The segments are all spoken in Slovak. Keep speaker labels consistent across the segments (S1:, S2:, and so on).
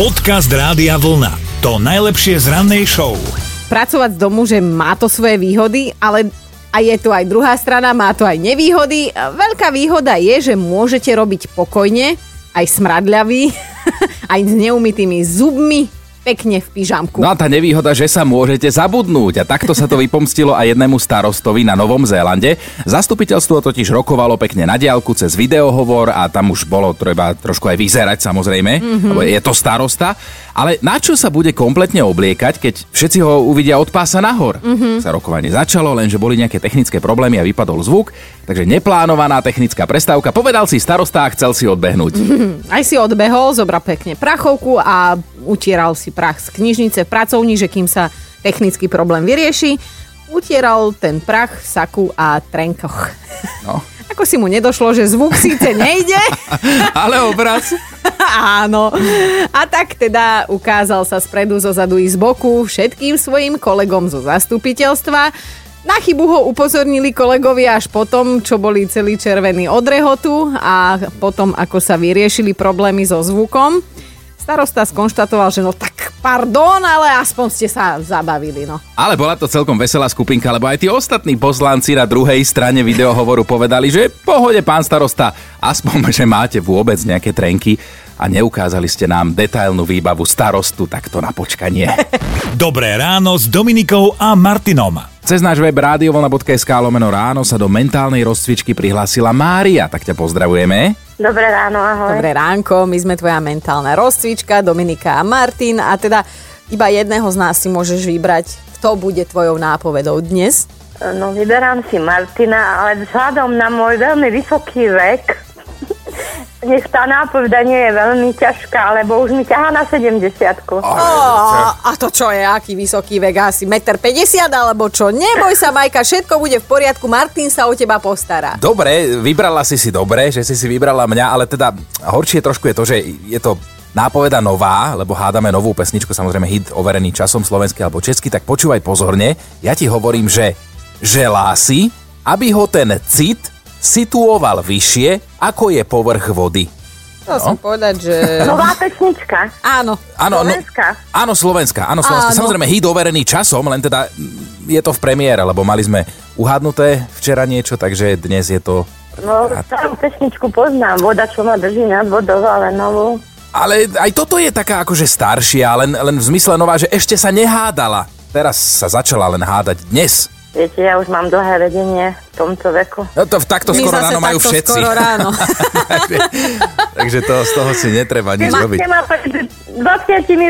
S1: Podcast Rádia Vlna. To najlepšie z rannej show.
S2: Pracovať z domu, že má to svoje výhody, ale a je tu aj druhá strana, má to aj nevýhody. Veľká výhoda je, že môžete robiť pokojne, aj smradľavý, aj s neumytými zubmi, pekne v pyžamku.
S3: No a tá nevýhoda, že sa môžete zabudnúť a takto sa to vypomstilo aj jednému starostovi na Novom Zélande. Zastupiteľstvo totiž rokovalo pekne na diálku cez videohovor a tam už bolo treba trošku aj vyzerať samozrejme, mm-hmm. lebo je to starosta. Ale na čo sa bude kompletne obliekať, keď všetci ho uvidia od pása nahor? Mm-hmm. Sa rokovanie začalo, lenže boli nejaké technické problémy a vypadol zvuk, takže neplánovaná technická prestávka. Povedal si starosta a chcel si odbehnúť. Mm-hmm.
S2: Aj si odbehol, zobral pekne prachovku a utieral si prach z knižnice v pracovni, že kým sa technický problém vyrieši, utieral ten prach v saku a trenkoch. No. Ako si mu nedošlo, že zvuk síce nejde.
S3: Ale obraz.
S2: Áno. A tak teda ukázal sa spredu, zo zadu i z boku všetkým svojim kolegom zo zastupiteľstva. Na chybu ho upozornili kolegovia až potom, čo boli celý červený od rehotu a potom, ako sa vyriešili problémy so zvukom. Starosta skonštatoval, že no tak pardon, ale aspoň ste sa zabavili, no.
S3: Ale bola to celkom veselá skupinka, lebo aj tí ostatní poslanci na druhej strane videohovoru povedali, že pohode, pán starosta, aspoň, že máte vôbec nejaké trenky a neukázali ste nám detailnú výbavu starostu takto na počkanie.
S1: Dobré ráno s Dominikou a Martinom.
S3: Cez náš web radiovlna.sk lomeno ráno sa do mentálnej rozcvičky prihlásila Mária, tak ťa pozdravujeme.
S4: Dobré ráno, ahoj.
S2: Dobré ránko, my sme tvoja mentálna rozcvička, Dominika a Martin a teda iba jedného z nás si môžeš vybrať, kto bude tvojou nápovedou dnes.
S4: No vyberám si Martina, ale vzhľadom na môj veľmi vysoký vek nech tá nápoveda nie je veľmi ťažká, lebo už mi ťahá na 70
S2: oh, A to čo je, aký vysoký vek? Asi 1,50 m alebo čo? Neboj sa, Majka, všetko bude v poriadku, Martin sa o teba postará.
S3: Dobre, vybrala si si dobre, že si si vybrala mňa, ale teda horšie trošku je to, že je to nápoveda nová, lebo hádame novú pesničku, samozrejme hit overený časom slovenský alebo český, tak počúvaj pozorne. Ja ti hovorím, že želá si, aby ho ten cit situoval vyššie, ako je povrch vody.
S2: Chcel no. som povedať, že...
S4: Nová pesnička.
S2: Áno.
S3: Áno, Slovenská. No, áno, Slovenská. Áno, Slovenská. Áno. Samozrejme, hit overený časom, len teda je to v premiére, lebo mali sme uhadnuté včera niečo, takže dnes je to...
S4: No, starú pesničku poznám. Voda, čo ma drží nad vodou, ale novú.
S3: Ale aj toto je taká akože staršia, len, len v zmysle nová, že ešte sa nehádala. Teraz sa začala len hádať dnes.
S4: Viete, ja už mám dlhé vedenie v tomto veku.
S3: No to takto skoro ráno majú všetci.
S2: skoro ráno.
S3: takže, takže to, z toho si netreba nič robiť.
S4: Ma, 20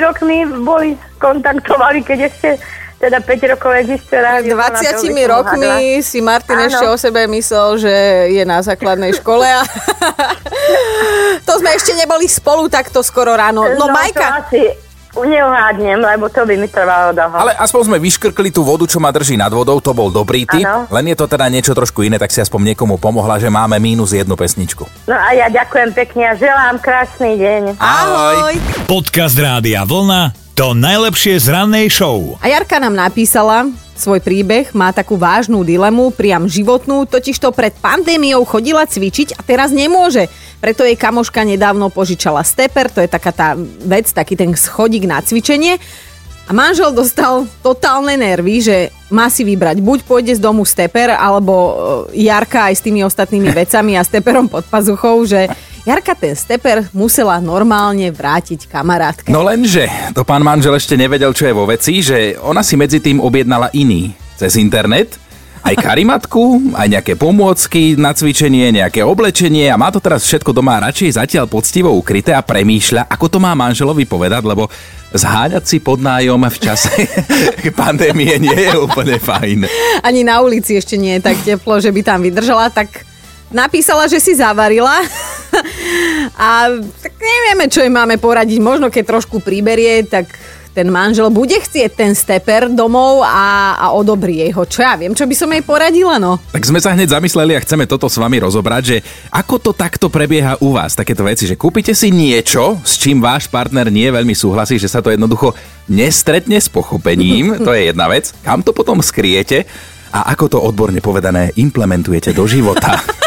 S4: rokmi boli kontaktovali, keď ešte teda 5 rokov existuje rádio.
S2: 20 rokmi si Martin Áno. ešte o sebe myslel, že je na základnej škole a to sme ešte neboli spolu takto skoro ráno. No, no Majka...
S4: asi Neuhádnem, lebo to by mi trvalo dlho.
S3: Ale aspoň sme vyškrkli tú vodu, čo ma drží nad vodou, to bol dobrý tip. Ano. Len je to teda niečo trošku iné, tak si aspoň niekomu pomohla, že máme mínus jednu pesničku.
S4: No a ja ďakujem pekne a želám krásny deň.
S3: Ahoj.
S1: Podcast Rádia Vlna to najlepšie z rannej show.
S2: A Jarka nám napísala, svoj príbeh, má takú vážnu dilemu, priam životnú, totiž to pred pandémiou chodila cvičiť a teraz nemôže. Preto jej kamoška nedávno požičala steper, to je taká tá vec, taký ten schodík na cvičenie. A manžel dostal totálne nervy, že má si vybrať, buď pôjde z domu steper, alebo e, Jarka aj s tými ostatnými vecami a steperom pod pazuchou, že Jarka ten steper musela normálne vrátiť kamarátke.
S3: No lenže, to pán manžel ešte nevedel, čo je vo veci, že ona si medzi tým objednala iný. Cez internet, aj karimatku, aj nejaké pomôcky na cvičenie, nejaké oblečenie? A má to teraz všetko doma radšej zatiaľ poctivo ukryté a premýšľa, ako to má manželovi povedať, lebo zháňať si pod nájom v čase pandémie nie je úplne fajn.
S2: Ani na ulici ešte nie je tak teplo, že by tam vydržala, tak napísala, že si zavarila a tak nevieme, čo im máme poradiť. Možno keď trošku priberie, tak ten manžel bude chcieť ten steper domov a, a odobrie ho. Čo ja viem, čo by som jej poradila, no.
S3: Tak sme sa hneď zamysleli a chceme toto s vami rozobrať, že ako to takto prebieha u vás, takéto veci, že kúpite si niečo, s čím váš partner nie veľmi súhlasí, že sa to jednoducho nestretne s pochopením, to je jedna vec, kam to potom skriete a ako to odborne povedané implementujete do života.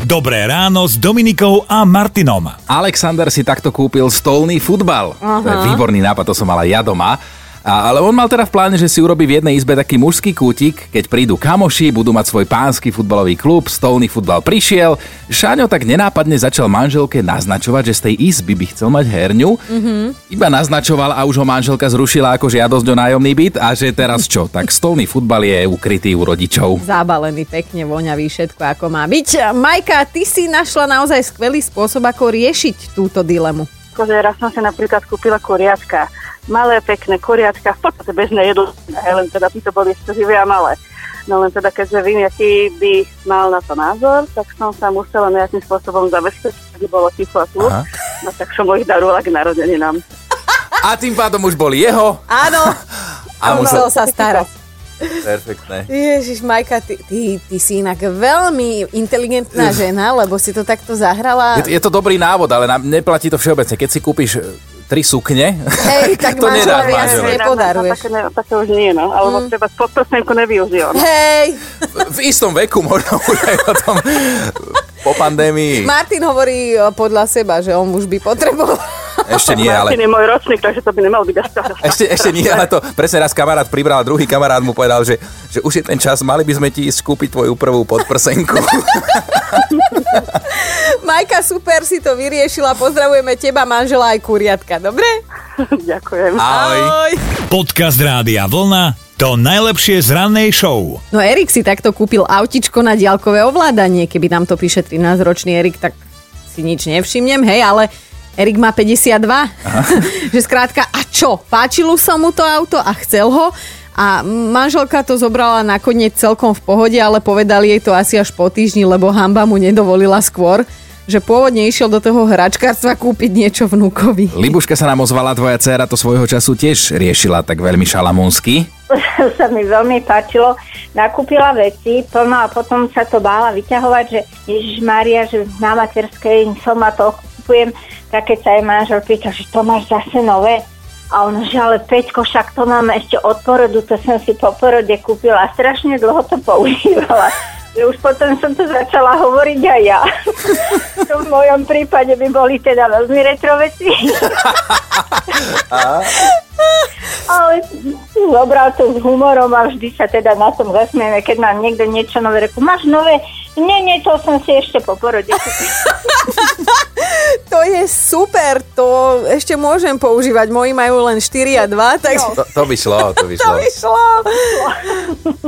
S1: Dobré ráno s Dominikou a Martinom.
S3: Alexander si takto kúpil stolný futbal. To je výborný nápad, to som mal aj ja doma. A, ale on mal teda v pláne, že si urobí v jednej izbe taký mužský kútik, keď prídu kamoši, budú mať svoj pánsky futbalový klub, stolný futbal prišiel. Šáňo tak nenápadne začal manželke naznačovať, že z tej izby by chcel mať herňu. Mm-hmm. Iba naznačoval a už ho manželka zrušila ako žiadosť o nájomný byt a že teraz čo, tak stolný futbal je ukrytý u rodičov.
S2: Zabalený pekne, voňavý, všetko ako má byť. Majka, ty si našla naozaj skvelý spôsob, ako riešiť túto dilemu.
S5: Akože raz som si napríklad kúpila kuriatka. Malé, pekné kuriatka, v podstate bežné jedlo, len teda by to boli ešte živé a malé. No len teda, keďže vím, aký by mal na to názor, tak som sa musela nejakým spôsobom zabezpečiť, aby bolo ticho a.
S3: Aha.
S5: No tak som ich darovala k narodeninám.
S3: A tým pádom už boli jeho.
S2: Áno,
S3: A
S2: a musel sa starať.
S3: Perfektné.
S2: Ježiš, Majka, ty, ty, ty si inak veľmi inteligentná žena, lebo si to takto zahrala.
S3: Je, je to dobrý návod, ale nám neplatí to všeobecne. Keď si kúpiš tri sukne,
S2: Hej, tak
S3: to nedáš
S2: manželovi nepodaruješ.
S5: Také, ne, také už nie, no. Alebo mm. treba podprsenku nevyužil.
S2: Hej,
S3: v istom veku možno už aj o tom po pandémii.
S2: Martin hovorí podľa seba, že on už by potreboval.
S3: Ešte nie, ale...
S5: Martin je môj ročník, takže to by nemal byť až tak.
S3: Ešte, ešte nie, ale to presne raz kamarát pribral a druhý kamarát mu povedal, že, že už je ten čas, mali by sme ti ísť kúpiť tvoju prvú podprsenku.
S2: Majka, super si to vyriešila. Pozdravujeme teba, manžela aj kuriatka, dobre?
S5: Ďakujem.
S3: Ahoj.
S1: Podcast Rádia Vlna to najlepšie z rannej show.
S2: No Erik si takto kúpil autičko na diaľkové ovládanie. Keby nám to píše 13-ročný Erik, tak si nič nevšimnem, hej, ale Erik má 52. že skrátka, a čo? Páčilo sa mu to auto a chcel ho a manželka to zobrala nakoniec celkom v pohode, ale povedali jej to asi až po týždni, lebo hamba mu nedovolila skôr že pôvodne išiel do toho hračkárstva kúpiť niečo vnúkovi.
S3: Libuška sa nám ozvala, tvoja dcéra to svojho času tiež riešila tak veľmi šalamúnsky.
S4: sa mi veľmi páčilo. Nakúpila veci, plno a potom sa to bála vyťahovať, že Ježiš Maria, že na materskej som ma to kupujem. Tak keď sa jej manžel pýta, že to máš zase nové, a on, že ale Peťko, však to mám ešte od porodu, to som si po porode kúpila a strašne dlho to používala. Že už potom som to začala hovoriť aj ja. to v mojom prípade by boli teda veľmi retro veci. Ale zobral to s humorom a vždy sa teda na tom zasmieme, keď nám niekto niečo nové reku. Máš nové? Nie, nie, to som si ešte po porode.
S2: To je super, to ešte môžem používať. Moji majú len 4 a 2, takže...
S3: To, to by šlo, to by
S2: To
S3: šlo.
S2: vyšlo.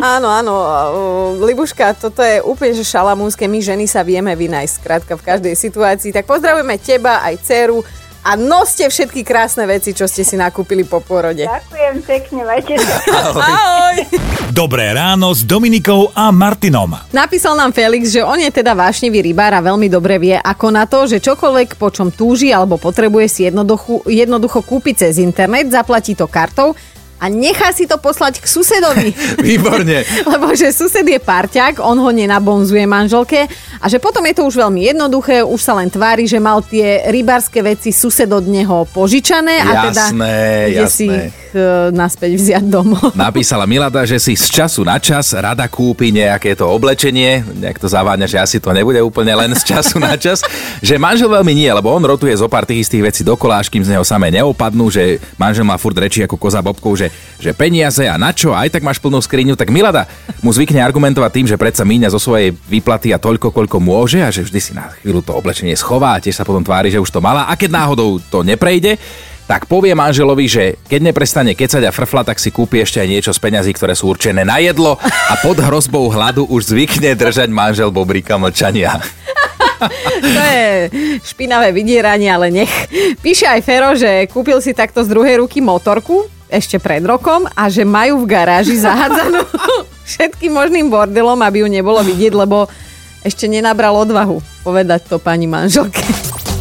S2: áno, áno. uh, Libuška, toto je úplne že šalamúnske. My ženy sa vieme vynajsť skrátka v každej situácii. Tak pozdravujeme teba aj dceru a noste všetky krásne veci, čo ste si nakúpili po pôrode.
S4: Ďakujem pekne, majte sa.
S2: Ahoj.
S1: Dobré ráno s Dominikou a Martinom.
S2: Napísal nám Felix, že on je teda vášnivý rybár a veľmi dobre vie, ako na to, že čokoľvek, po čom túži alebo potrebuje si jednoducho, jednoducho kúpiť cez internet, zaplatí to kartou a nechá si to poslať k susedovi.
S3: Výborne.
S2: Lebo že sused je parťák, on ho nenabonzuje manželke a že potom je to už veľmi jednoduché, už sa len tvári, že mal tie rybárske veci sused od neho požičané a teda
S3: Jasné,
S2: ide si
S3: jasné.
S2: e, naspäť vziať domov.
S3: Napísala Milada, že si z času na čas rada kúpi nejaké to oblečenie, nejak to zaváňa, že asi to nebude úplne len z času na čas, že manžel veľmi nie, lebo on rotuje zo pár tých istých vecí dokola, až kým z neho samé neopadnú, že manžel má furt reči ako koza bobkou, že, že peniaze a na čo, aj tak máš plnú skriňu, tak Milada mu zvykne argumentovať tým, že predsa míňa zo svojej výplaty a toľko, koľko môže a že vždy si na chvíľu to oblečenie schová a tiež sa potom tvári, že už to mala. A keď náhodou to neprejde, tak povie manželovi, že keď neprestane kecať a frfla, tak si kúpi ešte aj niečo z peňazí, ktoré sú určené na jedlo a pod hrozbou hladu už zvykne držať manžel Bobrika mlčania.
S2: To je špinavé vydieranie, ale nech. Píše aj Fero, že kúpil si takto z druhej ruky motorku ešte pred rokom a že majú v garáži zahádzanú všetkým možným bordelom, aby ju nebolo vidieť, lebo ešte nenabral odvahu povedať to pani manželke.